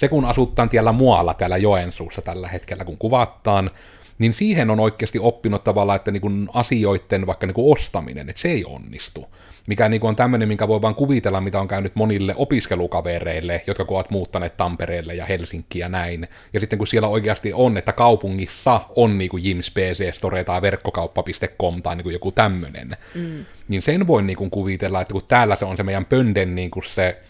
se kun asuttaan tiellä muualla täällä Joensuussa tällä hetkellä, kun kuvattaan, niin siihen on oikeasti oppinut tavallaan, että niin asioiden vaikka niin ostaminen, että se ei onnistu mikä niin on tämmöinen, minkä voi vaan kuvitella, mitä on käynyt monille opiskelukavereille, jotka ovat muuttaneet Tampereelle ja Helsinkiin ja näin. Ja sitten kun siellä oikeasti on, että kaupungissa on niin kuin Jims PC Store tai verkkokauppa.com tai niin kuin joku tämmöinen, mm. niin sen voi niin kuin kuvitella, että kun täällä se on se meidän pönden niin kuin se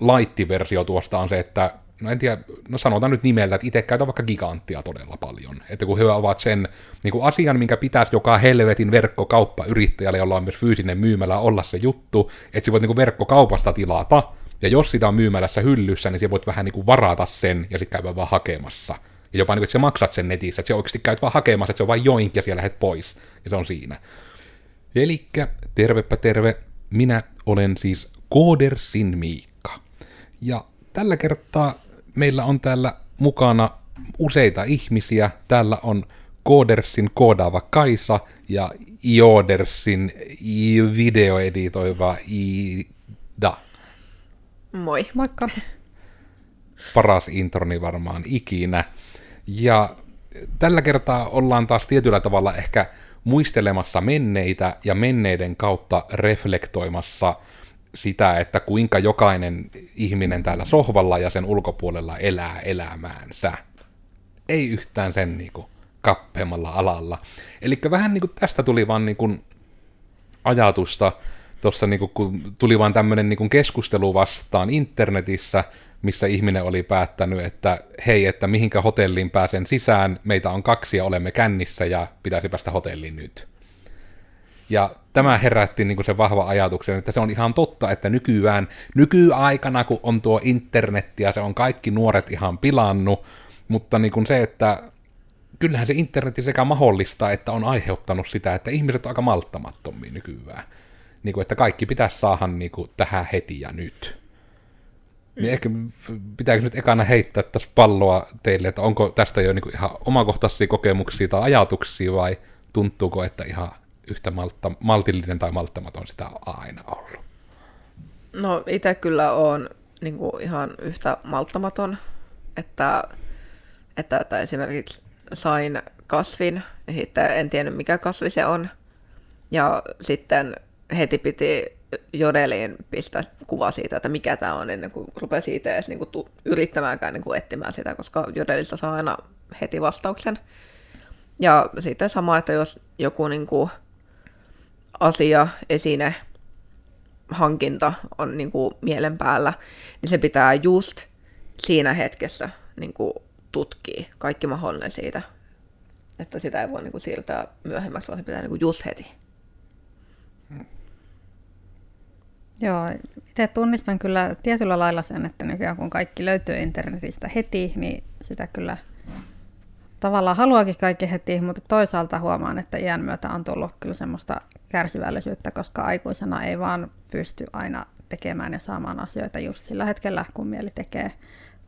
laittiversio tuosta on se, että no en tiedä, no sanotaan nyt nimeltä, että itse käytän vaikka giganttia todella paljon. Että kun he ovat sen niin kuin asian, minkä pitäisi joka helvetin verkkokauppayrittäjälle, jolla on myös fyysinen myymälä, olla se juttu, että sä voit niin kuin verkkokaupasta tilata, ja jos sitä on myymälässä hyllyssä, niin sä voit vähän niin kuin varata sen, ja sitten käydä vaan hakemassa. Ja jopa niin kuin, että sä maksat sen netissä, että sä oikeasti käyt vaan hakemassa, että se on vain joink, ja siellä lähdet pois, ja se on siinä. Elikkä, tervepä terve, minä olen siis Koodersin Miikka. Ja tällä kertaa meillä on täällä mukana useita ihmisiä. Täällä on Koodersin koodaava Kaisa ja Iodersin videoeditoiva Ida. Moi. Moikka. Paras introni varmaan ikinä. Ja tällä kertaa ollaan taas tietyllä tavalla ehkä muistelemassa menneitä ja menneiden kautta reflektoimassa – sitä, että kuinka jokainen ihminen täällä sohvalla ja sen ulkopuolella elää elämäänsä. Ei yhtään sen niin kuin, kappeammalla alalla. Eli vähän niin kuin, tästä tuli vaan niin kuin, ajatusta, tuossa niin kuin, kun tuli vaan tämmöinen niin keskustelu vastaan internetissä, missä ihminen oli päättänyt, että hei, että mihinkä hotelliin pääsen sisään, meitä on kaksi ja olemme kännissä ja pitäisi päästä hotelliin nyt. Ja tämä herätti niin kuin sen vahva ajatuksen, että se on ihan totta, että nykyään, nykyaikana, kun on tuo internetti ja se on kaikki nuoret ihan pilannut, mutta niin kuin se, että kyllähän se internetti sekä mahdollista, että on aiheuttanut sitä, että ihmiset on aika malttamattomia nykyään. Niin kuin, että kaikki pitäisi saada niin kuin, tähän heti ja nyt. Niin ehkä pitääkö nyt ekana heittää tässä palloa teille, että onko tästä jo niin kuin ihan omakohtaisia kokemuksia tai ajatuksia vai tuntuuko, että ihan yhtä maltta, maltillinen tai malttamaton sitä on aina ollut? No itse kyllä on niin kuin ihan yhtä malttamaton, että, että, että esimerkiksi sain kasvin, ja sitten en tiennyt mikä kasvi se on, ja sitten heti piti Jodeliin pistää kuva siitä, että mikä tämä on, ennen kuin rupesi siitä edes niin tu- yrittämäänkään niin kuin etsimään sitä, koska Jodelissa saa aina heti vastauksen. Ja sitten sama, että jos joku niin kuin, asia, esine, hankinta on niin kuin mielen päällä, niin se pitää just siinä hetkessä niin kuin tutkia kaikki mahdollinen siitä. Että sitä ei voi niin kuin siirtää myöhemmäksi, vaan se pitää niin kuin just heti. Joo, itse tunnistan kyllä tietyllä lailla sen, että nykyään kun kaikki löytyy internetistä heti, niin sitä kyllä tavallaan haluakin kaikki heti, mutta toisaalta huomaan, että iän myötä on tullut kyllä semmoista kärsivällisyyttä, koska aikuisena ei vaan pysty aina tekemään ja saamaan asioita just sillä hetkellä, kun mieli tekee,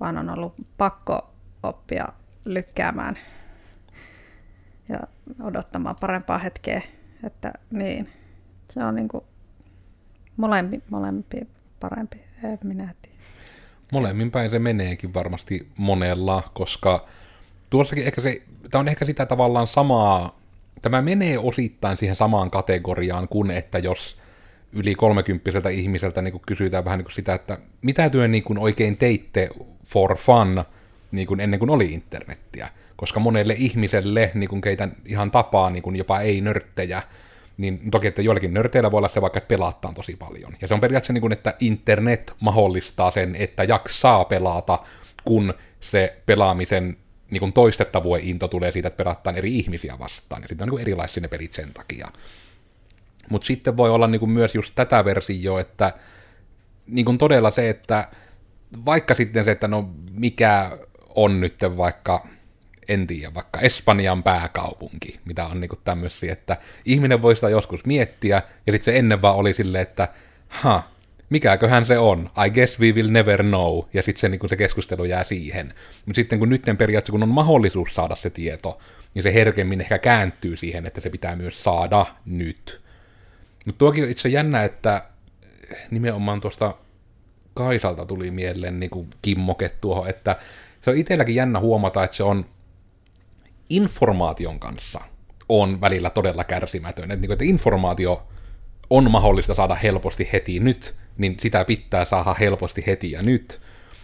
vaan on ollut pakko oppia lykkäämään ja odottamaan parempaa hetkeä. Että niin, se on niin kuin molempi, molempi parempi, en minä tiedä. Molemmin päin se meneekin varmasti monella, koska tuossakin ehkä se, tämä on ehkä sitä tavallaan samaa, tämä menee osittain siihen samaan kategoriaan kuin, että jos yli kolmekymppiseltä ihmiseltä niin kysytään vähän niin sitä, että mitä työ niin oikein teitte for fun niin kuin ennen kuin oli internettiä. Koska monelle ihmiselle, niin kuin keitä ihan tapaa, niin kuin jopa ei-nörttejä, niin toki, että joillakin nörteillä voi olla se vaikka, että pelataan tosi paljon. Ja se on periaatteessa niin kuin, että internet mahdollistaa sen, että jaksaa pelata, kun se pelaamisen niin kuin toistettavuuden into tulee siitä, että pelataan eri ihmisiä vastaan, ja sitten on niin erilaisia ne pelit sen takia. Mutta sitten voi olla niin kuin myös just tätä versiota, että niin kuin todella se, että vaikka sitten se, että no mikä on nyt vaikka, en tiedä, vaikka Espanjan pääkaupunki, mitä on niin kuin tämmöisiä, että ihminen voi sitä joskus miettiä, ja sitten se ennen vaan oli silleen, että ha, mikäköhän se on, I guess we will never know, ja sitten se, niin se keskustelu jää siihen. Mutta sitten kun nytten periaatteessa, kun on mahdollisuus saada se tieto, niin se herkemmin ehkä kääntyy siihen, että se pitää myös saada nyt. Mutta tuokin on itse jännä, että nimenomaan tuosta Kaisalta tuli mieleen niin kuin kimmoke tuohon, että se on itselläkin jännä huomata, että se on informaation kanssa on välillä todella kärsimätön. Että, niin kuin, että informaatio on mahdollista saada helposti heti nyt, niin sitä pitää saada helposti heti ja nyt.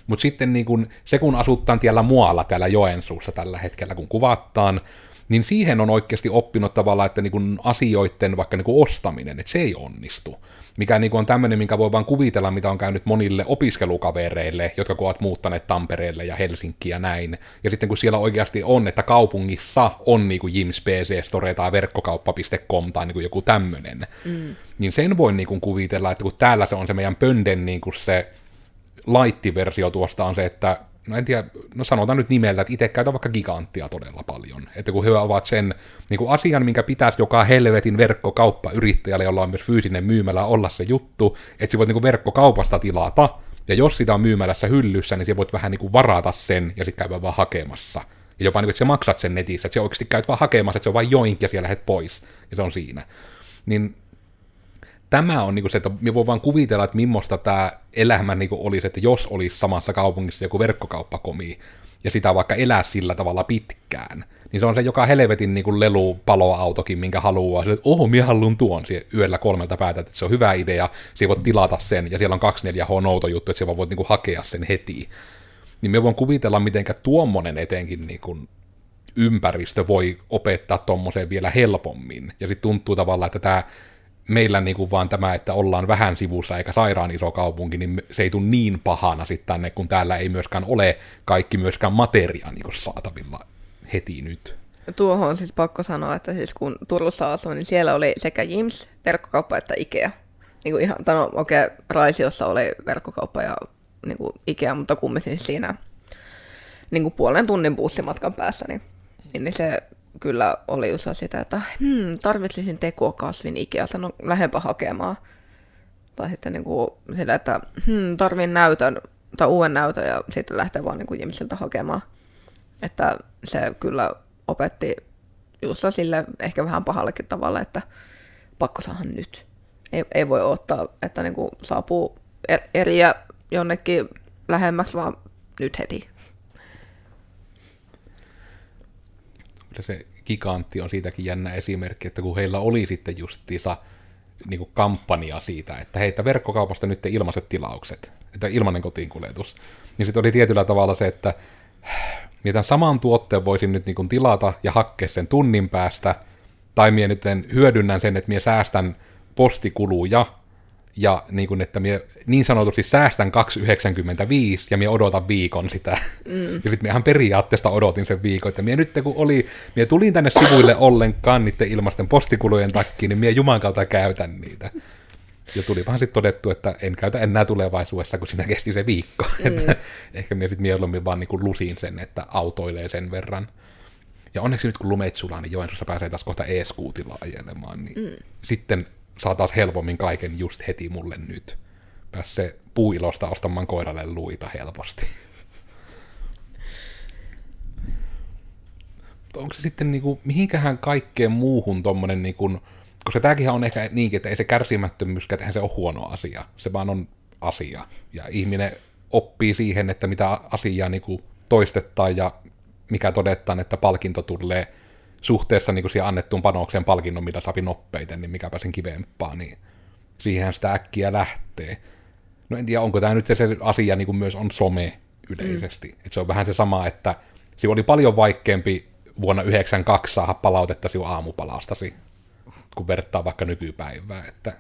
Mutta sitten niin kun, se, kun asuttaan tiellä muualla täällä Joensuussa tällä hetkellä, kun kuvattaan, niin siihen on oikeasti oppinut tavallaan, että niin kun asioiden vaikka niin kun ostaminen, että se ei onnistu. Mikä niin on tämmöinen, minkä voi vaan kuvitella, mitä on käynyt monille opiskelukavereille, jotka ovat muuttaneet Tampereelle ja Helsinkiin ja näin. Ja sitten kun siellä oikeasti on, että kaupungissa on niin kuin Jims PC Store tai verkkokauppa.com tai niin kuin joku tämmöinen, mm. niin sen voi niin kuin kuvitella, että kun täällä se on se meidän pönden niin kuin se laittiversio tuosta on se, että no en tiedä, no sanotaan nyt nimeltä, että itse käytän vaikka giganttia todella paljon. Että kun he ovat sen niin kuin asian, minkä pitäisi joka helvetin verkkokauppayrittäjälle, jolla on myös fyysinen myymälä, olla se juttu, että sä voit niin kuin verkkokaupasta tilata, ja jos sitä on myymälässä hyllyssä, niin sä voit vähän niin kuin varata sen ja sitten käydä vaan hakemassa. Ja jopa niin kuin, että sä maksat sen netissä, että sä oikeasti käyt vaan hakemassa, että se on vain joink ja siellä lähdet pois, ja se on siinä. Niin tämä on niin kuin se, että me voi vaan kuvitella, että millaista tämä elämä niin olisi, että jos olisi samassa kaupungissa joku verkkokauppakomi, ja sitä vaikka elää sillä tavalla pitkään, niin se on se joka helvetin niin kuin lelu paloautokin, minkä haluaa. Sille, että oho, minä haluan tuon yöllä kolmelta päätä, että se on hyvä idea, siellä voit tilata sen, ja siellä on 24H nouto juttu, että siellä voit niin kuin hakea sen heti. Niin me voin kuvitella, miten tuommoinen etenkin niin kuin ympäristö voi opettaa tuommoiseen vielä helpommin. Ja sitten tuntuu tavallaan, että tämä meillä niin kuin vaan tämä, että ollaan vähän sivussa eikä sairaan iso kaupunki, niin se ei tule niin pahana sitten tänne, kun täällä ei myöskään ole kaikki myöskään materia niin saatavilla heti nyt. Tuohon on siis pakko sanoa, että siis kun Turussa asuin, niin siellä oli sekä Jims, verkkokauppa että Ikea. Niin kuin ihan, no okei, okay, Raisiossa oli verkkokauppa ja niin kuin Ikea, mutta kumminkin siinä niin kuin puolen tunnin bussimatkan päässä, niin, niin se kyllä oli osa sitä, että hmm, tarvitsisin tekoakasvin Ikeasta, no lähempä hakemaan. Tai sitten niin kuin sillä, että hmm, tarvin näytön tai uuden näytön ja sitten lähtee vaan niin kuin ihmisiltä hakemaan. Että se kyllä opetti just sille ehkä vähän pahallekin tavalla, että pakko saada nyt. Ei, ei voi ottaa, että niin kuin saapuu er-, eriä jonnekin lähemmäksi, vaan nyt heti. Kyllä se gigantti on siitäkin jännä esimerkki, että kun heillä oli sitten justiinsa niin kuin kampanja siitä, että heitä verkkokaupasta nyt ilmaiset tilaukset, että ilmainen kotiinkuljetus, niin sitten oli tietyllä tavalla se, että mitä saman tuotteen voisin nyt niin kuin tilata ja hakkea sen tunnin päästä, tai minä nyt hyödynnän sen, että minä säästän postikuluja, ja niin, kuin, että minä niin sanotusti säästän 2,95 ja minä odotan viikon sitä. Mm. Ja sitten minä ihan periaatteesta odotin sen viikon, että minä nyt kun oli, minä tulin tänne sivuille ollenkaan niiden ilmasten postikulujen takia, niin minä Juman kautta käytän niitä. Ja tuli vähän sitten todettu, että en käytä enää tulevaisuudessa, kun siinä kesti se viikko. Mm. että ehkä minä sitten mieluummin vaan niin kuin lusin sen, että autoilee sen verran. Ja onneksi nyt kun lumeet sulaa, niin Joensuussa pääsee taas kohta e-skuutilla ajelemaan, niin mm. sitten saa taas helpommin kaiken just heti mulle nyt. Pääsee puilosta ostamaan koiralle luita helposti. Onko se sitten niinku, mihinkähän kaikkeen muuhun tommonen niinku, koska tämäkin on ehkä niinkin, että ei se kärsimättömyyskään, se on huono asia. Se vaan on asia. Ja ihminen oppii siihen, että mitä asiaa niinku toistetaan ja mikä todetaan, että palkinto tulee suhteessa niin kuin siihen annettuun panokseen palkinnon, mitä saapi nopeiten, niin mikäpä sen kivempaa, niin siihen sitä äkkiä lähtee. No en tiedä, onko tämä nyt se, se asia niin kuin myös on some yleisesti. Mm. Et se on vähän se sama, että se oli paljon vaikeampi vuonna 92 saada palautetta sinun aamupalastasi, kun vertaa vaikka nykypäivää, että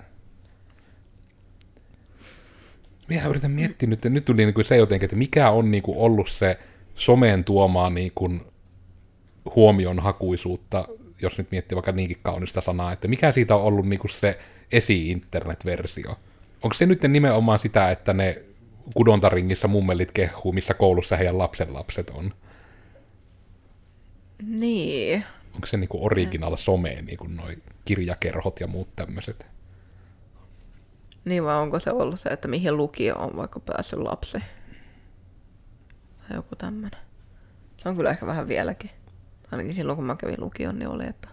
minä yritän miettiä nyt, nyt tuli niin kuin se jotenkin, että mikä on niin kuin ollut se someen tuomaa niin kuin huomionhakuisuutta, jos nyt miettii vaikka niinkin kaunista sanaa, että mikä siitä on ollut niinku se esi-internet-versio. Onko se nyt nimenomaan sitä, että ne kudontaringissä mummelit kehuu, missä koulussa heidän lapsenlapset on? Niin. Onko se niinku original some, niinku noi kirjakerhot ja muut tämmöiset? Niin vai onko se ollut se, että mihin lukio on vaikka päässyt lapsi? Tai joku tämmöinen. Se on kyllä ehkä vähän vieläkin ainakin silloin kun mä kävin lukion, niin oli, että,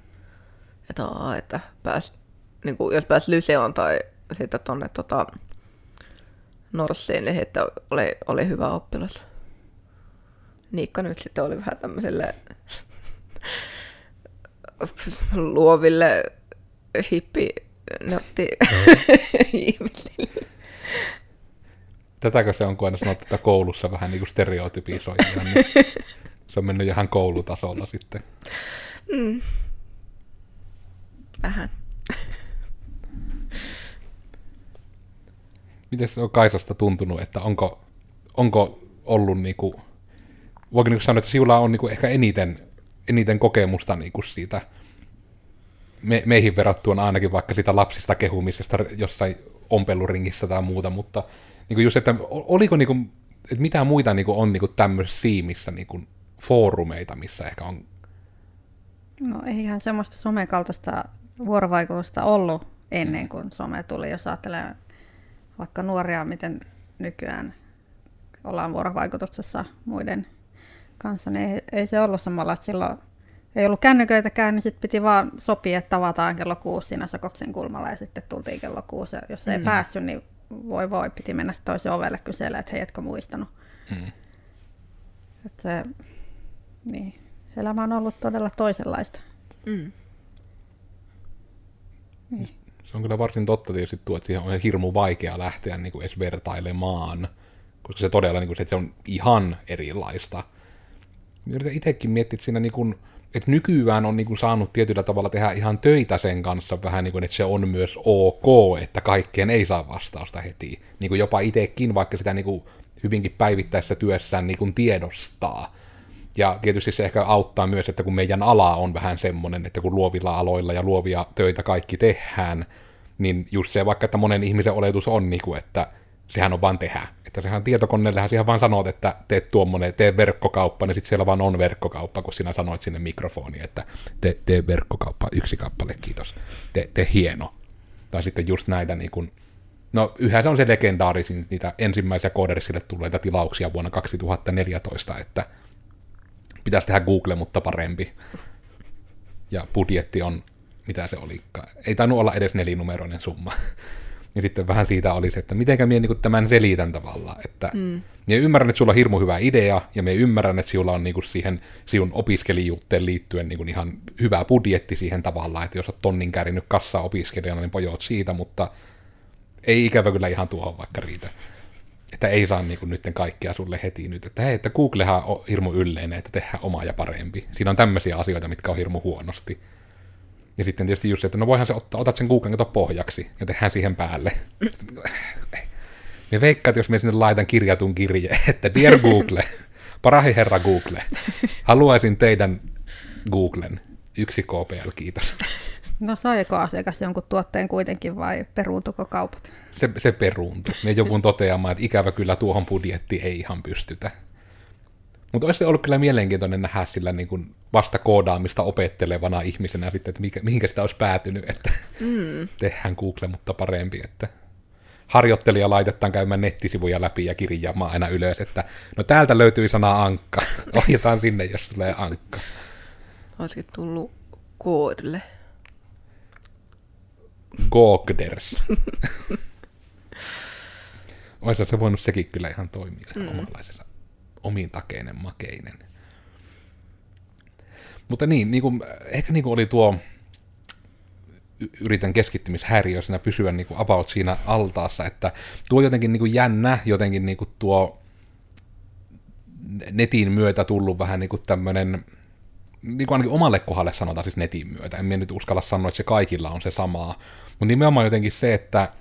että, aa, että pääs, niin kuin, jos pääs Lyseon tai sitten tuonne tota, Norssiin, niin että oli, oli hyvä oppilas. Niikka nyt sitten oli vähän tämmöiselle luoville hippi nörtti ihmisille. Tätäkö se on, kun aina sanottu, että koulussa vähän niin kuin stereotypisoidaan, niin se on mennyt ihan koulutasolla sitten. Mm. Vähän. Miten se on Kaisasta tuntunut, että onko, onko ollut niin kuin, voiko niin sanoa, että sinulla on niin kuin ehkä eniten, eniten kokemusta niin kuin siitä me, meihin verrattuna ainakin vaikka sitä lapsista kehumisesta jossain ompeluringissä tai muuta, mutta niin kuin just, että oliko niin kuin, että mitä muita niin kuin on niin kuin tämmöisissä siimissä niin kuin foorumeita, missä ehkä on... No eihän semmoista somekaltaista vuorovaikutusta ollut ennen kuin some tuli, jos ajattelee vaikka nuoria, miten nykyään ollaan vuorovaikutuksessa muiden kanssa, niin ei, ei se ollut samalla, että silloin ei ollut kännyköitäkään, niin sitten piti vaan sopia, että tavataan kello kuusi siinä Sokoksen kulmalla ja sitten tultiin kello kuusi. Ja jos ei mm. päässyt, niin voi voi, piti mennä toisen ovelle kyselemään, että hei, etkö muistanut. Mm. Että se, niin, elämä on ollut todella toisenlaista. Mm. Niin. Se on kyllä varsin totta tietysti tuo, että siihen on hirmu vaikea lähteä niin kuin edes vertailemaan, koska se todella niin kuin, että se on ihan erilaista. Yritän itsekin miettiä, että siinä niin kuin, että nykyään on niin kuin saanut tietyllä tavalla tehdä ihan töitä sen kanssa vähän niin kuin, että se on myös ok, että kaikkeen ei saa vastausta heti. Niin kuin jopa itsekin, vaikka sitä niin kuin hyvinkin päivittäisessä työssään niin kuin tiedostaa. Ja tietysti se ehkä auttaa myös, että kun meidän ala on vähän semmoinen, että kun luovilla aloilla ja luovia töitä kaikki tehdään, niin just se vaikka, että monen ihmisen oletus on, niin kuin, että sehän on vaan tehdä. Että sehän tietokoneellähän siihen vaan sanot, että teet tuommoinen, tee verkkokauppa, niin sitten siellä vaan on verkkokauppa, kun sinä sanoit sinne mikrofoniin, että tee, tee verkkokauppa, yksi kappale, kiitos, tee, tee hieno. Tai sitten just näitä niin kuin, no yhä se on se legendaarisin niitä ensimmäisiä kooderisille tulleita tilauksia vuonna 2014, että pitäisi tehdä Google, mutta parempi. Ja budjetti on, mitä se oli, ei tainnut olla edes nelinumeroinen summa. Ja sitten vähän siitä oli se, että mitenkä minä niin tämän selitän tavallaan. Että mm. minä ymmärrän, että sulla on hirmu hyvä idea, ja minä ymmärrän, että sinulla on niin siihen sinun opiskelijuuteen liittyen niin ihan hyvä budjetti siihen tavallaan, että jos olet tonnin käärinyt kassaa opiskelijana, niin pojoot siitä, mutta ei ikävä kyllä ihan tuohon vaikka riitä. Että ei saa niin kuin nyt kaikkea sulle heti nyt, että hei, että Googlehan on hirmu ylleinen, että tehdään oma ja parempi. Siinä on tämmöisiä asioita, mitkä on hirmu huonosti. Ja sitten tietysti just se, että no voihan se ottaa, otat sen Googlen kato pohjaksi ja tehdään siihen päälle. Me veikkaat, jos me sinne laitan kirjatun kirje, että Dear Google, parahi herra Google, haluaisin teidän Googlen. Yksi KPL, kiitos. No saiko asiakas jonkun tuotteen kuitenkin vai peruuntuko kaupat? Se, se peruuntui. Me joku toteamaan, että ikävä kyllä tuohon budjetti ei ihan pystytä. Mutta olisi ollut kyllä mielenkiintoinen nähdä sillä niin kuin vasta koodaamista opettelevana ihmisenä sitten, että mikä, mihinkä sitä olisi päätynyt, että mm. tehdään Google, mutta parempi, että harjoittelija laitetaan käymään nettisivuja läpi ja kirjaamaan aina ylös, että no täältä löytyy sana ankka, ohjataan sinne, jos tulee ankka. Olisikin tullut koodille. Gogders. Olisi se voinut sekin kyllä ihan toimia mm. omanlaisessa omin takeinen makeinen. Mutta niin, niin kuin, ehkä niin kuin oli tuo, yritän keskittymishäiriöisenä pysyä niin kuin about siinä altaassa, että tuo jotenkin niin kuin jännä, jotenkin niin kuin tuo netin myötä tullut vähän niin kuin tämmöinen, niin kuin ainakin omalle kohdalle sanotaan siis netin myötä, en minä nyt uskalla sanoa, että se kaikilla on se samaa, mutta nimenomaan jotenkin se, että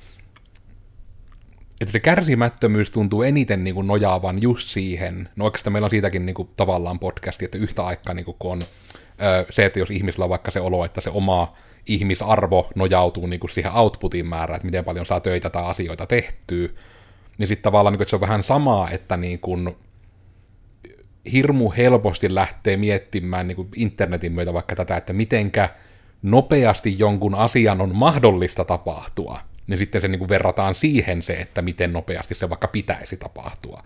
että se kärsimättömyys tuntuu eniten niin kuin nojaavan just siihen, no oikeastaan meillä on siitäkin niin kuin tavallaan podcasti, että yhtä aikaa niin kuin, kun on se, että jos ihmisellä on vaikka se olo, että se oma ihmisarvo nojautuu niin kuin siihen outputin määrään, että miten paljon saa töitä tai asioita tehtyä, niin sitten tavallaan niin kuin, että se on vähän samaa, että niin kuin, hirmu helposti lähtee miettimään niin kuin internetin myötä vaikka tätä, että mitenkä nopeasti jonkun asian on mahdollista tapahtua, niin sitten se niin kuin verrataan siihen se, että miten nopeasti se vaikka pitäisi tapahtua.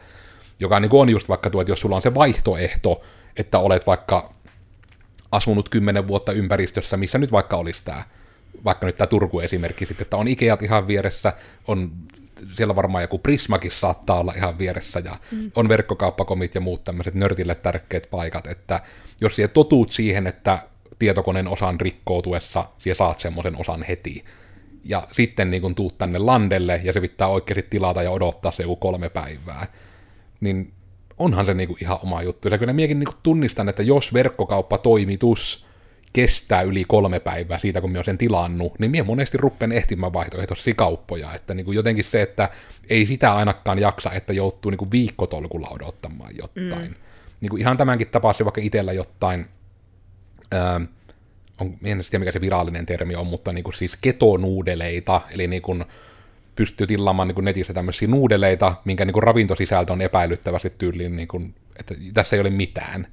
Joka niin kuin on just vaikka tuo, että jos sulla on se vaihtoehto, että olet vaikka asunut kymmenen vuotta ympäristössä, missä nyt vaikka olisi tämä, vaikka nyt tämä Turku-esimerkki sitten, että on Ikeat ihan vieressä, on siellä varmaan joku Prismakin saattaa olla ihan vieressä, ja mm. on verkkokauppakomit ja muut tämmöiset nörtille tärkeät paikat, että jos siellä totuut siihen, että tietokoneen osan rikkoutuessa siellä saat semmoisen osan heti, ja sitten niin kun tuut tänne landelle, ja se pitää oikeasti tilata ja odottaa se joku kolme päivää, niin onhan se niin kuin ihan oma juttu. Ja kyllä miekin niin tunnistan, että jos verkkokauppatoimitus kestää yli kolme päivää siitä, kun minä olen sen tilannut, niin minä monesti ruppen ehtimään vaihtoehtoisia kauppoja. Että niin kuin jotenkin se, että ei sitä ainakaan jaksa, että joutuu niin kuin viikkotolkulla odottamaan jotain. Mm. Niin kuin ihan tämänkin tapasi vaikka itsellä jotain, ää, on, en tiedä mikä se virallinen termi on, mutta niin kuin siis ketonuudeleita, eli niin kuin pystyy tilaamaan niin kuin netissä tämmöisiä nuudeleita, minkä niin kuin ravintosisältö on epäilyttävästi tyyliin, niin kuin, että tässä ei ole mitään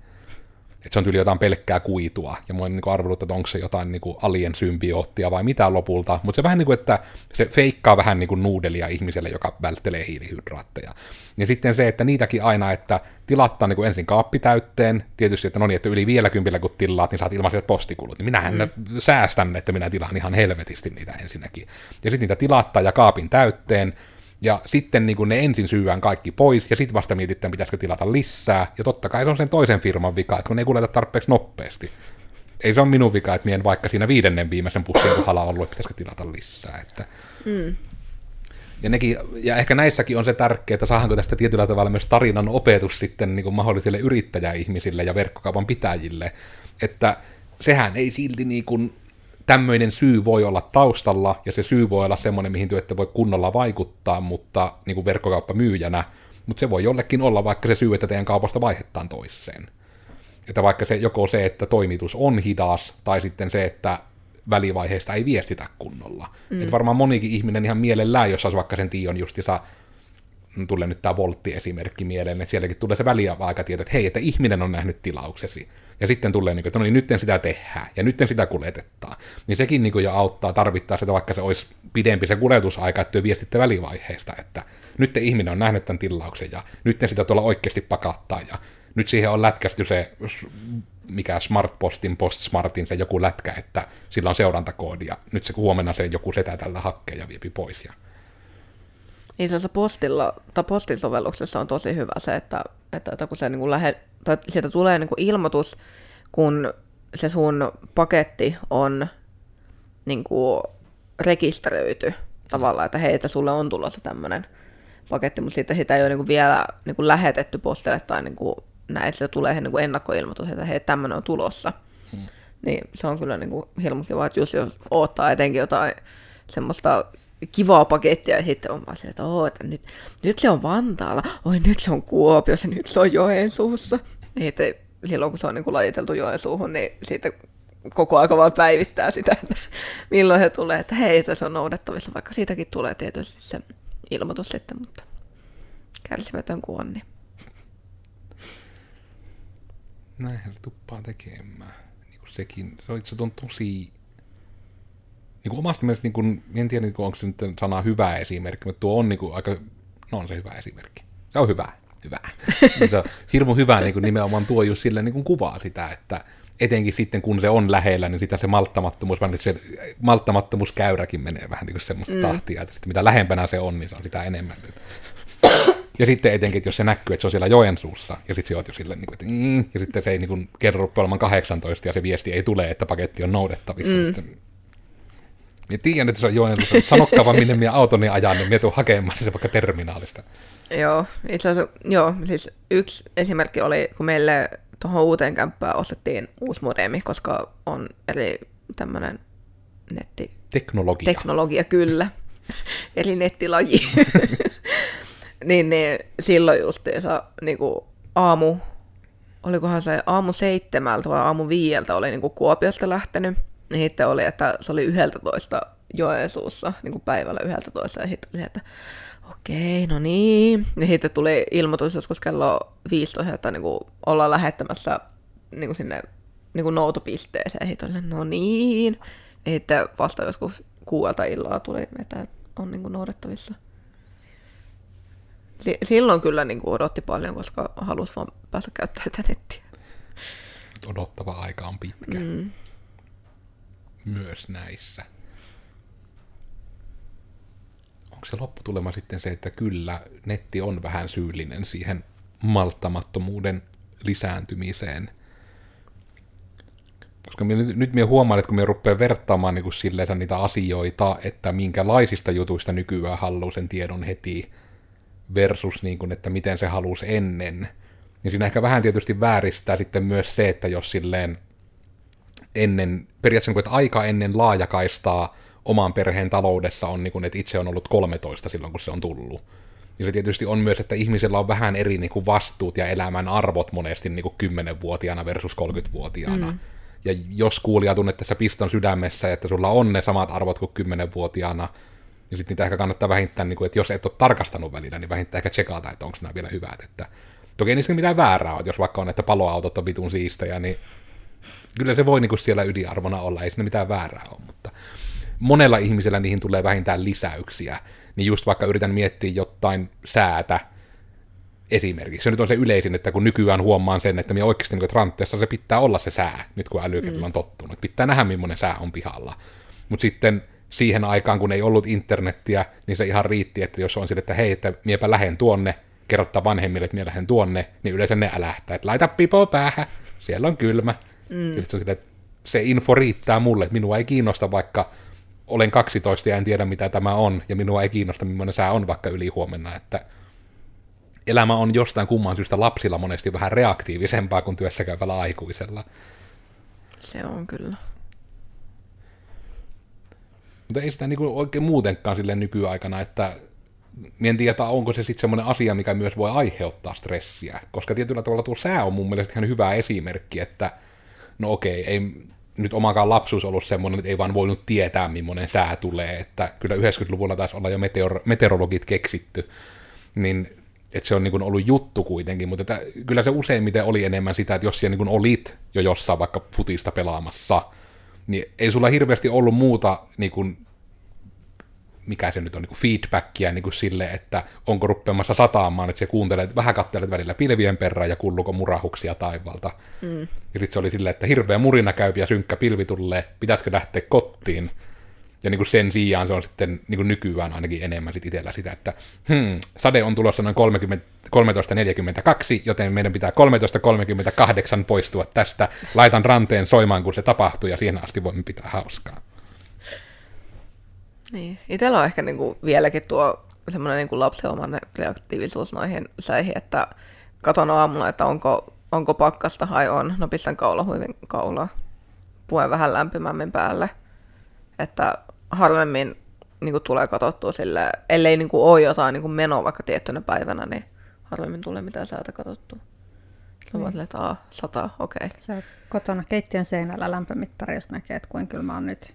että se on tyyli jotain pelkkää kuitua, ja mä oon niin arvellut, että onko se jotain niin kuin alien symbioottia vai mitä lopulta, mutta se vähän niin kuin, että se feikkaa vähän niin kuin nuudelia ihmiselle, joka välttelee hiilihydraatteja. Ja sitten se, että niitäkin aina, että tilattaa niin kuin ensin kaappi täytteen, tietysti, että no niin, että yli vielä kympillä kun tilaat, niin saat ilmaiset postikulut, niin minähän mm. säästän, että minä tilaan ihan helvetisti niitä ensinnäkin. Ja sitten niitä tilattaa ja kaapin täytteen, ja sitten niin kuin ne ensin syyään kaikki pois, ja sitten vasta mietitään, pitäisikö tilata lisää. Ja totta kai se on sen toisen firman vika, että kun ne ei kuljeta tarpeeksi nopeasti. Ei se ole minun vika, että mien vaikka siinä viidennen viimeisen pussin kohdalla ollut, että pitäisikö tilata lisää. Että... Mm. Ja, nekin, ja ehkä näissäkin on se tärkeää, että saadaanko tästä tietyllä tavalla myös tarinan opetus sitten niin kuin mahdollisille yrittäjäihmisille ja verkkokaupan pitäjille, että sehän ei silti niin kuin tämmöinen syy voi olla taustalla, ja se syy voi olla semmoinen, mihin työtte voi kunnolla vaikuttaa, mutta niin kuin verkkokauppamyyjänä, mutta se voi jollekin olla vaikka se syy, että teidän kaupasta vaihetaan toiseen. Että vaikka se joko se, että toimitus on hidas, tai sitten se, että välivaiheesta ei viestitä kunnolla. Mm. Että varmaan monikin ihminen ihan mielellään, jos vaikka sen Tion justissa tulee nyt tämä Voltti-esimerkki mieleen, että sielläkin tulee se väliaikatieto, että hei, että ihminen on nähnyt tilauksesi ja sitten tulee, niin kuin, että no niin, nyt sitä tehdään, ja nyt sitä kuljetetaan. Niin sekin niin kuin jo auttaa tarvittaa sitä, vaikka se olisi pidempi se kuljetusaika, että viestitte välivaiheesta, että nyt ihminen on nähnyt tämän tilauksen, ja nyt sitä tuolla oikeasti pakattaa, ja nyt siihen on lätkästy se mikä Smartpostin, PostSmartin, se joku lätkä, että sillä on seurantakoodi, ja nyt se huomenna se joku setä tällä hakkee ja viepi pois. Ja... Itse asiassa postilla, tai postisovelluksessa on tosi hyvä se, että, että, että kun se niin kuin lähe, tai sieltä tulee niin kuin ilmoitus, kun se sun paketti on niin kuin rekisteröity tavallaan, että hei, että sulle on tulossa tämmöinen paketti, mutta sitten sitä ei ole niin kuin vielä niin kuin lähetetty postille tai niin kuin näin, että tulee niin kuin ennakkoilmoitus, että hei, tämmöinen on tulossa. Hmm. Niin se on kyllä niin kuin hirmu kiva, että just jos odottaa etenkin jotain semmoista kivaa pakettia ja sitten on vaan silleen, että, Oo, että nyt, nyt se on Vantaalla, oi nyt se on Kuopiossa, nyt se on Joensuussa. Niin, että silloin kun se on niin kuin lajiteltu Joensuuhun, niin siitä koko aika vaan päivittää sitä, että milloin he tulee, että hei, se on noudettavissa, vaikka siitäkin tulee tietysti se ilmoitus sitten, mutta kärsimätön kuin on, niin. Näinhän se tuppaa tekemään. Niin kuin sekin, se on, se on tosi niin kuin omasta mielestä, niin kuin, en tiedä niin kuin, onko se nyt sana hyvä esimerkki, mutta tuo on niin kuin, aika, no on se hyvä esimerkki. Se on hyvä, hyvä. se on hirmu hyvä niin kuin, nimenomaan tuo just sille niin kuin kuvaa sitä, että etenkin sitten kun se on lähellä, niin sitä se malttamattomuus, vaan se malttamattomuuskäyräkin menee vähän niin kuin semmoista mm. tahtia, että mitä lähempänä se on, niin se on sitä enemmän. Ja sitten etenkin, että jos se näkyy, että se on siellä Joensuussa, ja sitten se oot jo silleen, niin että ja sitten se ei niin kuin, kerro olemaan 18, ja se viesti ei tule, että paketti on noudettavissa. Mm. Sitten, Minä tiedän, että se on Joensuussa, mutta sanokkaa vaan, minne minä autoni ajan, niin minä tuun hakemaan se vaikka terminaalista. Joo, itse asiassa, joo, siis yksi esimerkki oli, kun meille tuohon uuteen kämppään ostettiin uusi modemi, koska on eri tämmöinen netti... Teknologia. Teknologia, kyllä. eli nettilaji. niin, niin silloin justiinsa niin kuin aamu, olikohan se aamu seitsemältä vai aamu viieltä oli niin kuin Kuopiosta lähtenyt. Niin sitten oli, että se oli yhdeltä toista Joensuussa, niin kuin päivällä yhdeltä toista, ja sitten oli, että okei, no niin. Ja sitten tuli ilmoitus joskus kello 15, että niin kuin ollaan lähettämässä niin kuin sinne niin kuin noutopisteeseen. Ja sitten oli, no niin. Ja sitten vasta joskus kuuelta illalla tuli, että on niin kuin noudettavissa. Silloin kyllä niin kuin odotti paljon, koska halusi vaan päästä käyttämään nettiä. Odottava aika on pitkä. Mm. Myös näissä. onko se lopputulema sitten se, että kyllä, netti on vähän syyllinen siihen malttamattomuuden lisääntymiseen. Koska minä, nyt, nyt minä huomaan, että kun minä rupean vertaamaan niin silleen niitä asioita, että minkälaisista jutuista nykyään haluaa sen tiedon heti versus niin kuin, että miten se halusi ennen, niin siinä ehkä vähän tietysti vääristää sitten myös se, että jos silleen ennen, periaatteessa niin että aika ennen laajakaistaa oman perheen taloudessa on, niin kuin, että itse on ollut 13 silloin, kun se on tullut. Niin se tietysti on myös, että ihmisellä on vähän eri niin kuin vastuut ja elämän arvot monesti niin kuin 10-vuotiaana versus 30-vuotiaana. Mm. Ja jos kuulija tunnet tässä piston sydämessä, että sulla on ne samat arvot kuin 10-vuotiaana, niin sitten niitä ehkä kannattaa vähintään, niin kuin, että jos et ole tarkastanut välillä, niin vähintään ehkä tsekata, että onko nämä vielä hyvät. Että, toki ei niissä mitään väärää ole, jos vaikka on, että paloautot on vitun siistejä, niin kyllä se voi niin kuin siellä ydinarvona olla, ei siinä mitään väärää ole, mutta monella ihmisellä niihin tulee vähintään lisäyksiä, niin just vaikka yritän miettiä jotain säätä, esimerkiksi. Se nyt on se yleisin, että kun nykyään huomaan sen, että minä oikeasti niin rantteessa se pitää olla se sää, nyt kun älykello mm. on tottunut. Että pitää nähdä, millainen sää on pihalla. Mutta sitten siihen aikaan, kun ei ollut internettiä, niin se ihan riitti, että jos on sille, että hei, että miepä lähen tuonne, kerrottaa vanhemmille, että minä lähden tuonne, niin yleensä ne älähtää, että laita pipo päähän, siellä on kylmä. Mm. Se, on sille, se info riittää mulle, että minua ei kiinnosta vaikka olen 12 ja en tiedä mitä tämä on, ja minua ei kiinnosta millainen sää on vaikka yli huomenna, että elämä on jostain kumman syystä lapsilla monesti vähän reaktiivisempaa kuin työssä käyvällä aikuisella. Se on kyllä. Mutta ei sitä niinku oikein muutenkaan sille nykyaikana, että en tiedä, onko se sitten semmoinen asia, mikä myös voi aiheuttaa stressiä. Koska tietyllä tavalla tuo sää on mun mielestä ihan hyvä esimerkki, että no okei, ei nyt omakaan lapsuus ollut semmoinen, että ei vaan voinut tietää, millainen sää tulee. Että kyllä 90-luvulla taisi olla jo meteor- meteorologit keksitty. Niin että se on niin ollut juttu kuitenkin, mutta että kyllä se useimmiten oli enemmän sitä, että jos siellä niin olit jo jossain vaikka futista pelaamassa, niin ei sulla hirveästi ollut muuta niin kuin mikä se nyt on, niin kuin feedbackia niin kuin sille, että onko ruppeamassa sataamaan, että se kuuntelee, vähän katselet välillä pilvien perään ja kuuluuko murahuksia taivaalta. Mm. Ja sitten se oli silleen, että hirveä murina käypi ja synkkä pilvi tulee, pitäisikö lähteä kotiin. Ja niin kuin sen sijaan se on sitten niin kuin nykyään ainakin enemmän sit itsellä sitä, että hmm, sade on tulossa noin 30, 13.42, joten meidän pitää 13.38 poistua tästä. Laitan ranteen soimaan, kun se tapahtuu, ja siihen asti voimme pitää hauskaa. Niin. Itsellä on ehkä niinku vieläkin tuo semmoinen niinku lapsenomainen reaktiivisuus noihin säihin, että katon aamulla, että onko, onko pakkasta vai on. No pistän kaulahuivin kaulaa. Puen vähän lämpimämmin päälle. Että harvemmin niin kuin tulee katsottua sille, ellei niin kuin ole jotain niin kuin menoa vaikka tiettynä päivänä, niin harvemmin tulee mitään säätä katsottua. Luvat, mm. että aa, sata, okei. Okay. Se on kotona keittiön seinällä lämpömittari, jos näkee, että kuinka kylmä on nyt.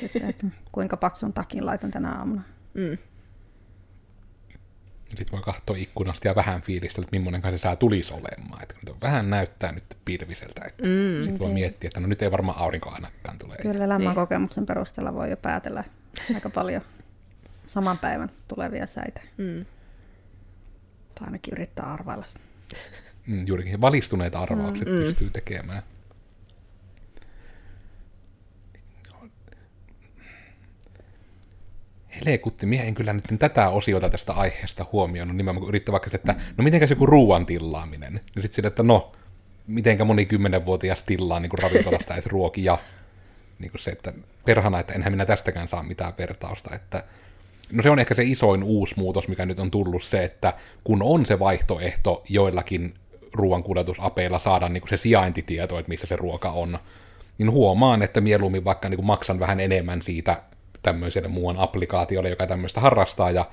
Sitten, että kuinka paksun takin laitan tänä aamuna. Mm. Sitten voi katsoa ikkunasta ja vähän fiilistä, että millainen se sää tulisi olemaan. Että nyt on vähän näyttää nyt pilviseltä. Että mm, sitten voi miettiä, että no nyt ei varmaan aurinko ainakaan tule. Kyllä elämän niin. kokemuksen perusteella voi jo päätellä aika paljon saman päivän tulevia säitä. Mm. Tai ainakin yrittää arvailla. Mm, juurikin valistuneet arvaukset mm. pystyy tekemään. Helekutti, minä en kyllä nyt tätä osiota tästä aiheesta huomioon, nimenomaan kun yrittää vaikka, että no mitenkä se joku ruuan tillaaminen, niin sitten sille, että no, mitenkä moni kymmenenvuotias tilaa niin kuin ravintolasta edes ruokia, niin kuin se, että perhana, että enhän minä tästäkään saa mitään vertausta, että no se on ehkä se isoin uusi muutos, mikä nyt on tullut se, että kun on se vaihtoehto joillakin ruoankuljetusapeilla saada niin kuin se sijaintitieto, että missä se ruoka on, niin huomaan, että mieluummin vaikka niin kuin maksan vähän enemmän siitä tämmöiselle muuan applikaatiolle, joka tämmöistä harrastaa, ja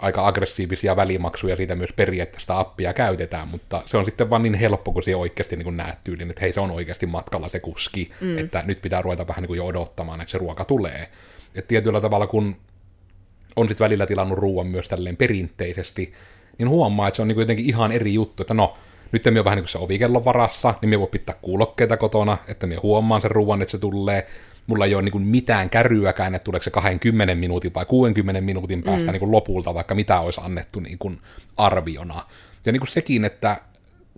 aika aggressiivisia välimaksuja siitä myös sitä appia käytetään, mutta se on sitten vaan niin helppo, kun se oikeasti niin näet tyylin, että hei se on oikeasti matkalla se kuski, mm. että nyt pitää ruveta vähän niin kuin jo odottamaan, että se ruoka tulee. Et tietyllä tavalla, kun on sitten välillä tilannut ruoan myös tälleen perinteisesti, niin huomaa, että se on niin jotenkin ihan eri juttu, että no, nyt me on vähän niin kuin se ovikellon varassa, niin me voi pitää kuulokkeita kotona, että me huomaan sen ruoan, että se tulee, mulla ei ole niin kuin mitään kärryäkään, että tuleeko se 20 minuutin vai 60 minuutin päästä mm. niin kuin lopulta, vaikka mitä olisi annettu niin kuin arviona. Ja niin kuin sekin, että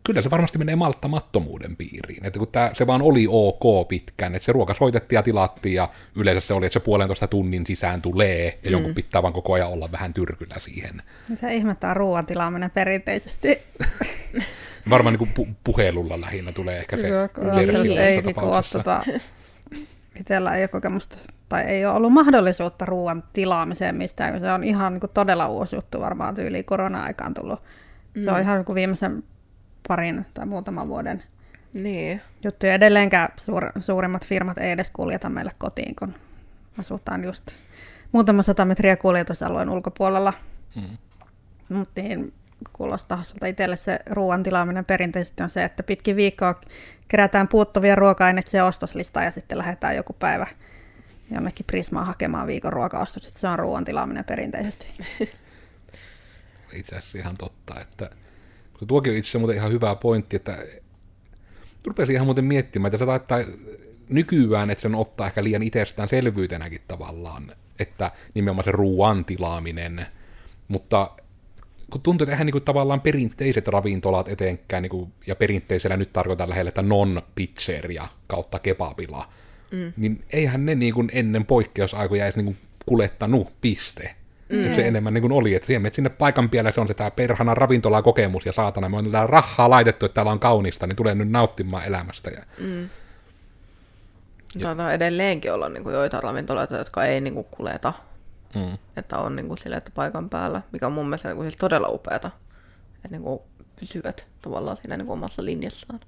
kyllä se varmasti menee malttamattomuuden piiriin. Että kun tää, se vaan oli ok pitkään, että se ruoka soitettiin ja tilattiin ja yleensä se oli, että se puolentoista tunnin sisään tulee ja mm. jonkun pitää vaan koko ajan olla vähän tyrkyllä siihen. Mitä ihmettä on ruoan tilaaminen perinteisesti? Varmaan niin kuin pu- puhelulla lähinnä tulee ehkä se Joo, ei, ole tapauksessa. tota, itsellä ei ole kokemusta, tai ei ole ollut mahdollisuutta ruoan tilaamiseen mistään, kun se on ihan niin kuin todella uusi juttu varmaan tyyliin korona-aikaan tullut. Se on ihan niin kuin viimeisen parin tai muutaman vuoden Niin. juttu. Ja edelleenkään suur, suurimmat firmat ei edes kuljeta meille kotiin, kun asutaan just muutama sata metriä kuljetusalueen ulkopuolella. Mm. Mutta niin kuulostaa hassulta itselle se ruoan tilaaminen perinteisesti on se, että pitkin viikkoa kerätään puuttuvia ruoka-aineksia ostoslistaan ja sitten lähdetään joku päivä jonnekin Prismaan hakemaan viikon ruokaostos. Se on ruoan tilaaminen perinteisesti. itse asiassa ihan totta, että tuokin on itse muuten ihan hyvä pointti, että rupesin ihan muuten miettimään, että se taittaa nykyään, että sen ottaa ehkä liian itsestäänselvyytenäkin tavallaan, että nimenomaan se ruoan tilaaminen, mutta kun tuntuu, että eihän niin kuin, tavallaan perinteiset ravintolat etenkään, niin kuin, ja perinteisellä nyt tarkoitan lähellä, että non-pizzeria kautta kebabila, mm. niin eihän ne niin kuin, ennen poikkeusaikoja edes niin kuin, kulettanut piste. Mm. Että se enemmän niin kuin oli, että siihen sinne paikan päälle, se on se tämä perhana ravintolakokemus, ja saatana, me on täällä rahaa laitettu, että täällä on kaunista, niin tulee nyt nauttimaan elämästä. Ja, Mm. Taitaa edelleenkin olla niin kuin joitain ravintoloita, jotka ei niin kuin kuleta. Mm. Että on niin kuin sille, että paikan päällä, mikä on mun mielestä niin kuin siis todella upeata. Että niin kuin pysyvät tavallaan siinä niin kuin omassa linjassaan.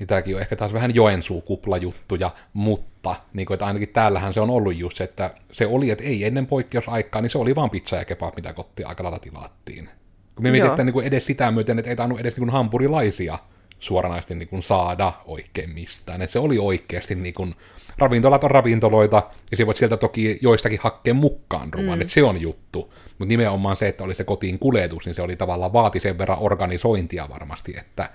Ja tämäkin on ehkä taas vähän Joensuu-kuplajuttuja, mutta niin kuin, että ainakin täällähän se on ollut just se, että se oli, että ei ennen poikkeusaikaa, niin se oli vaan pizza ja kebab, mitä kotiin aika lailla tilattiin. Kun me mietitään niin kuin edes sitä myöten, että ei tainnut edes niin hampurilaisia suoranaisesti niin kuin saada oikein mistään. Että se oli oikeasti niin kuin, ravintolat on ravintoloita, ja se voit sieltä toki joistakin hakkeen mukaan ruoan, mm. että se on juttu. Mutta nimenomaan se, että oli se kotiin kuljetus, niin se oli tavallaan vaati sen verran organisointia varmasti, että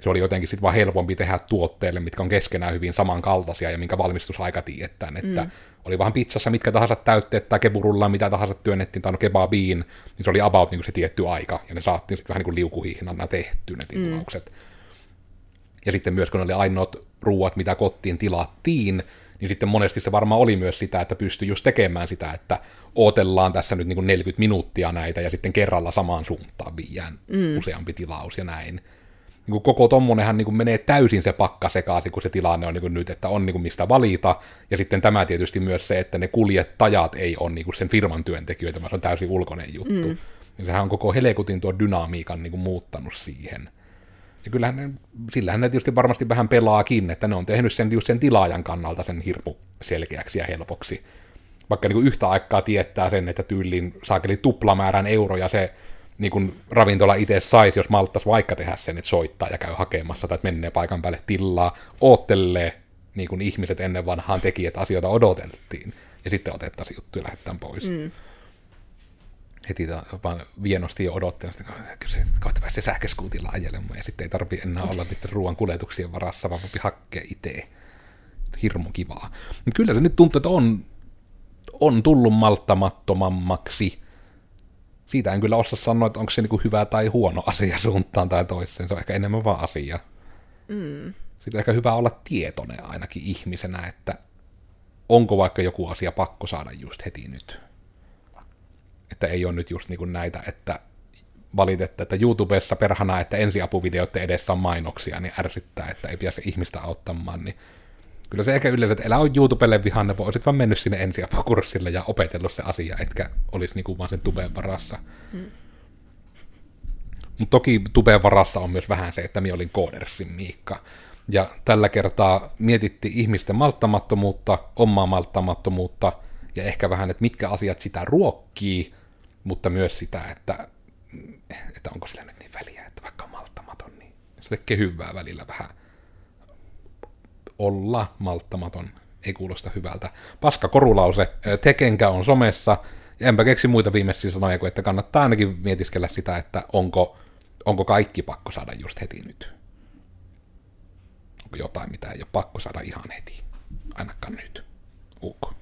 se oli jotenkin sitten vaan helpompi tehdä tuotteille, mitkä on keskenään hyvin samankaltaisia ja minkä valmistusaika tiedetään, että mm. oli vaan pizzassa mitkä tahansa täytteet tai keburulla mitä tahansa työnnettiin tai no kebabiin, niin se oli about niin kuin se tietty aika ja ne saatiin sitten vähän niin kuin liukuhihnana tehty ne tilaukset. Mm. Ja sitten myös kun ne oli ainoat ruuat, mitä kotiin tilattiin, niin sitten monesti se varmaan oli myös sitä, että pystyi just tekemään sitä, että ootellaan tässä nyt niin kuin 40 minuuttia näitä ja sitten kerralla samaan suuntaan viiään mm. useampi tilaus ja näin. Niin kuin koko tommonenhan niin kuin menee täysin se pakka sekaisin, kun se tilanne on niin kuin nyt, että on niin kuin mistä valita. Ja sitten tämä tietysti myös se, että ne kuljettajat ei ole niin kuin sen firman työntekijöitä, vaan se on täysin ulkoinen juttu. Mm. Ja sehän on koko Helekutin tuo dynamiikan niin kuin muuttanut siihen. Ja kyllähän ne, sillähän ne tietysti varmasti vähän pelaakin, että ne on tehnyt sen just sen tilaajan kannalta sen hirmu selkeäksi ja helpoksi. Vaikka niin kuin yhtä aikaa tietää sen, että tyylin saakeli tuplamäärän euroja se niin kuin ravintola itse saisi, jos malttaisi vaikka tehdä sen, että soittaa ja käy hakemassa tai että menee paikan päälle tilaa, oottelee, niin kuin ihmiset ennen vanhaan teki, että asioita odoteltiin, ja sitten otettaisiin juttu ja pois. Mm. Heti vaan vienosti jo odottelen, että kohta pääsee sähköskuutilla ajelemaan, ja sitten ei tarvi enää olla niiden ruoan kuljetuksien varassa, vaan voi hakkea itse. Hirmu kivaa. Mutta kyllä se nyt tuntuu, että on, on tullut malttamattomammaksi. Siitä en kyllä osaa sanoa, että onko se niinku hyvä tai huono asia suuntaan tai toiseen. Se on ehkä enemmän vaan asia. Mm. Sitten on ehkä hyvä olla tietoinen ainakin ihmisenä, että onko vaikka joku asia pakko saada just heti nyt. Että ei ole nyt just niinku näitä, että valitetta, että YouTubessa perhana, että ensiapuvideoiden edessä on mainoksia, niin ärsyttää, että ei pääse ihmistä auttamaan, niin kyllä se ehkä yleensä, että elä on YouTubelle vihanne, voisit vaan mennyt sinne ensiapukurssille ja opetellut se asia, etkä olisi niinku vaan sen tubeen varassa. Mm. Mutta toki tubeen varassa on myös vähän se, että minä olin Koodersin Miikka. Ja tällä kertaa mietittiin ihmisten malttamattomuutta, omaa malttamattomuutta, ja ehkä vähän, että mitkä asiat sitä ruokkii, mutta myös sitä, että, että onko sillä nyt niin väliä, että vaikka on malttamaton, niin se tekee hyvää välillä vähän olla malttamaton. Ei kuulosta hyvältä. Paska korulause. Tekenkä on somessa. Ja enpä keksi muita viimeisiä sanoja kuin, että kannattaa ainakin mietiskellä sitä, että onko, onko kaikki pakko saada just heti nyt. Onko jotain, mitä ei ole pakko saada ihan heti. Ainakaan nyt. UK.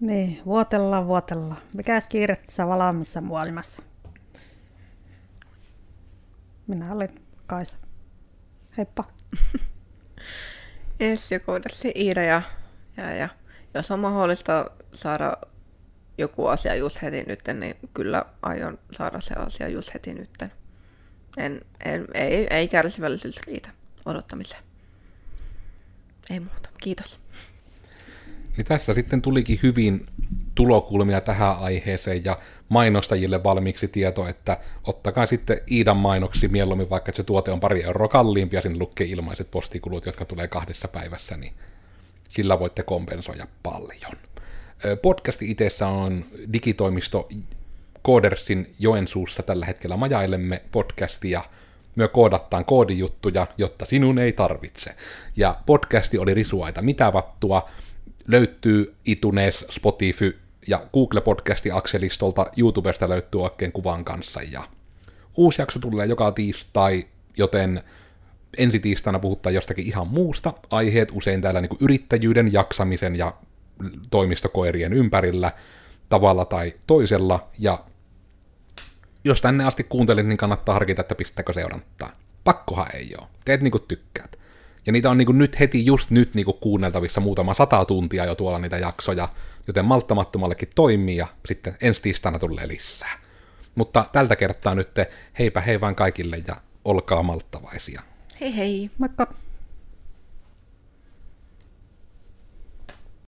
Niin, vuotellaan, vuotellaan. Mikäs kiire tässä valmiissa maailmassa? Minä olen Kaisa. Heippa. Yes, ja koodassi Iida ja, ja, ja jos on mahdollista saada joku asia just heti nyt, niin kyllä aion saada se asia just heti nyt. En, en, ei, ei kärsivällisyys riitä odottamiseen. Ei muuta. Kiitos. Niin tässä sitten tulikin hyvin tulokulmia tähän aiheeseen ja mainostajille valmiiksi tieto, että ottakaa sitten Iidan mainoksi mieluummin, vaikka se tuote on pari euroa kalliimpi ja sinne lukee ilmaiset postikulut, jotka tulee kahdessa päivässä, niin sillä voitte kompensoida paljon. Podcasti itsessä on digitoimisto Codersin Joensuussa tällä hetkellä majailemme podcastia, myö koodattaan koodijuttuja, jotta sinun ei tarvitse. Ja podcasti oli risuaita mitä vattua, löytyy iTunes, Spotify ja Google Podcasti akselistolta, YouTubesta löytyy oikein kuvan kanssa. Ja uusi jakso tulee joka tiistai, joten ensi tiistaina puhutaan jostakin ihan muusta. Aiheet usein täällä niin yrittäjyyden, jaksamisen ja toimistokoirien ympärillä tavalla tai toisella. Ja jos tänne asti kuuntelit, niin kannattaa harkita, että pistääkö seurantaa. Pakkohan ei ole. Teet niin kuin tykkäät. Ja niitä on niin kuin nyt heti, just nyt niin kuin kuunneltavissa muutama sata tuntia jo tuolla niitä jaksoja, joten malttamattomallekin toimii ja sitten ensi tiistaina tulee lisää. Mutta tältä kertaa nyt heipä hei vaan kaikille ja olkaa malttavaisia. Hei hei. Moikka!